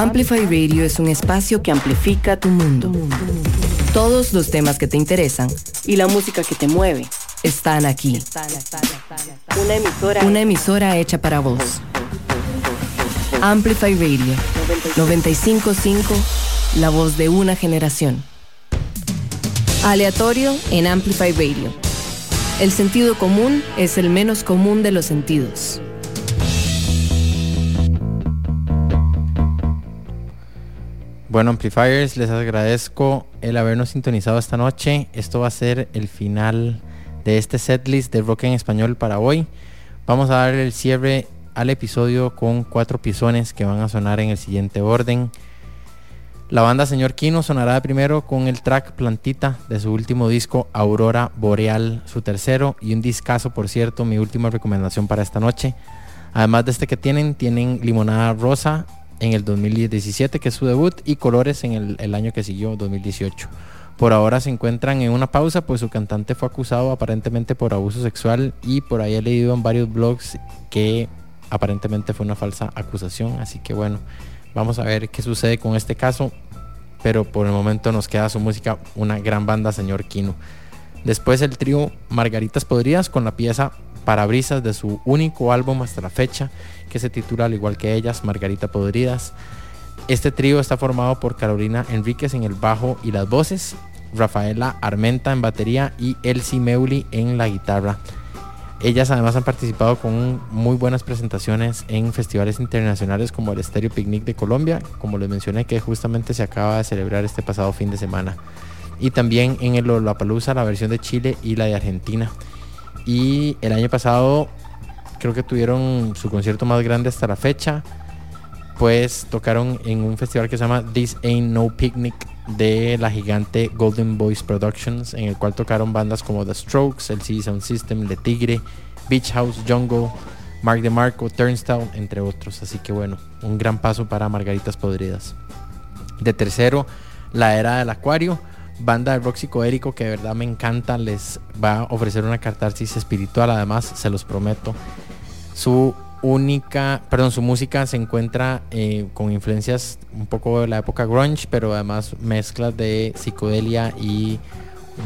Amplify Radio es un espacio que amplifica tu mundo. Todos los temas que te interesan y la música que te mueve están aquí. Una emisora, Una emisora hecha para vos. Amplify Radio 955, la voz de una generación. Aleatorio en Amplify Radio. El sentido común es el menos común de los sentidos. Bueno, Amplifiers, les agradezco el habernos sintonizado esta noche. Esto va a ser el final de este setlist de rock en español para hoy. Vamos a dar el cierre al episodio con cuatro pisones que van a sonar en el siguiente orden. La banda Señor Kino sonará primero con el track Plantita de su último disco Aurora Boreal, su tercero y un discazo, por cierto, mi última recomendación para esta noche. Además de este que tienen, tienen Limonada Rosa en el 2017, que es su debut, y Colores en el, año que siguió, 2018. Por ahora se encuentran en una pausa, pues su cantante fue acusado aparentemente por abuso sexual y por ahí he leído en varios blogs que aparentemente fue una falsa acusación. Así que bueno, vamos a ver qué sucede con este caso. Pero por el momento nos queda su música, una gran banda, señor Kino. Después el trío Margaritas Podrías con la pieza Parabrisas de su único álbum hasta la fecha, que se titula al igual que ellas, Margarita Podridas. Este trío está formado por Carolina Enríquez en el bajo y las voces, Rafaela Armenta en batería y Elsie Meuli en la guitarra. Ellas además han participado con muy buenas presentaciones en festivales internacionales como el Stereo Picnic de Colombia, como les mencioné que justamente se acaba de celebrar este pasado fin de semana. Y también en el Lollapalooza, la versión de Chile y la de Argentina. Y el año pasado creo que tuvieron su concierto más grande hasta la fecha. Pues tocaron en un festival que se llama This Ain't No Picnic de la gigante Golden Boys Productions, en el cual tocaron bandas como The Strokes, el CD Sound System, Le Tigre, Beach House, Jungle, Mark DeMarco, Turnstile, entre otros. Así que bueno, un gran paso para Margaritas Podridas. De tercero, La Era del Acuario banda de rock psicodélico que de verdad me encanta. Les va a ofrecer una catarsis espiritual, además, se los prometo. Su única, perdón, su música se encuentra eh, con influencias un poco de la época grunge, pero además mezclas de psicodelia y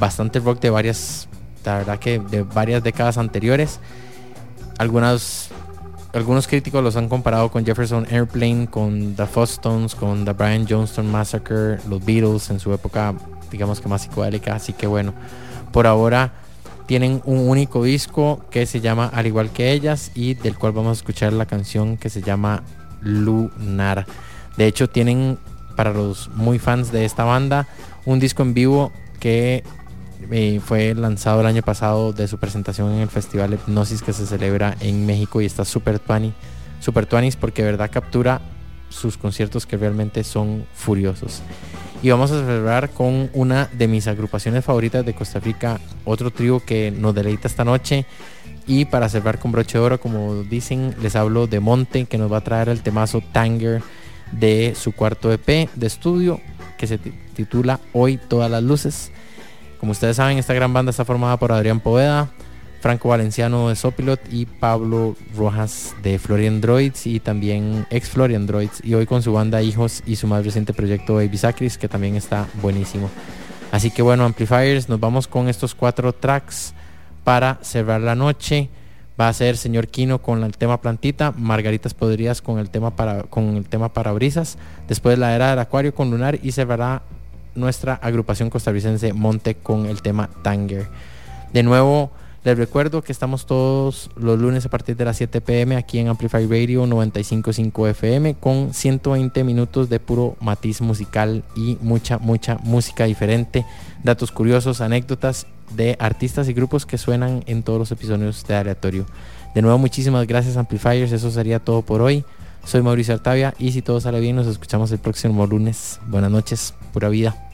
bastante rock de varias, la verdad que de varias décadas anteriores. Algunas algunos críticos los han comparado con Jefferson Airplane, con The Fostones, con The Brian Johnston Massacre, los Beatles en su época digamos que más psicodélica. Así que bueno, por ahora tienen un único disco que se llama Al igual que ellas y del cual vamos a escuchar la canción que se llama Lunar. De hecho tienen para los muy fans de esta banda un disco en vivo que eh, fue lanzado el año pasado de su presentación en el festival Hipnosis que se celebra en México y está super tuani, super tuanis porque de verdad captura sus conciertos que realmente son furiosos y vamos a celebrar con una de mis agrupaciones favoritas de Costa Rica, otro trío que nos deleita esta noche. Y para cerrar con broche de oro, como dicen, les hablo de Monte, que nos va a traer el temazo Tanger de su cuarto EP de estudio, que se titula Hoy Todas las Luces. Como ustedes saben, esta gran banda está formada por Adrián Poveda, Franco Valenciano de Sopilot y Pablo Rojas de Florian Droids y también ex Florian Droids y hoy con su banda Hijos y su más reciente proyecto Baby Sacris que también está buenísimo. Así que bueno, Amplifiers, nos vamos con estos cuatro tracks para cerrar la noche. Va a ser Señor Kino con el tema Plantita, Margaritas Podrías con el tema para con el tema Parabrisas, después la era del Acuario con Lunar y cerrará nuestra agrupación costarricense Monte con el tema Tanger. De nuevo, les recuerdo que estamos todos los lunes a partir de las 7 pm aquí en Amplify Radio 955 FM con 120 minutos de puro matiz musical y mucha, mucha música diferente, datos curiosos, anécdotas de artistas y grupos que suenan en todos los episodios de Aleatorio. De nuevo, muchísimas gracias Amplifiers, eso sería todo por hoy. Soy Mauricio Artavia y si todo sale bien nos escuchamos el próximo lunes. Buenas noches, pura vida.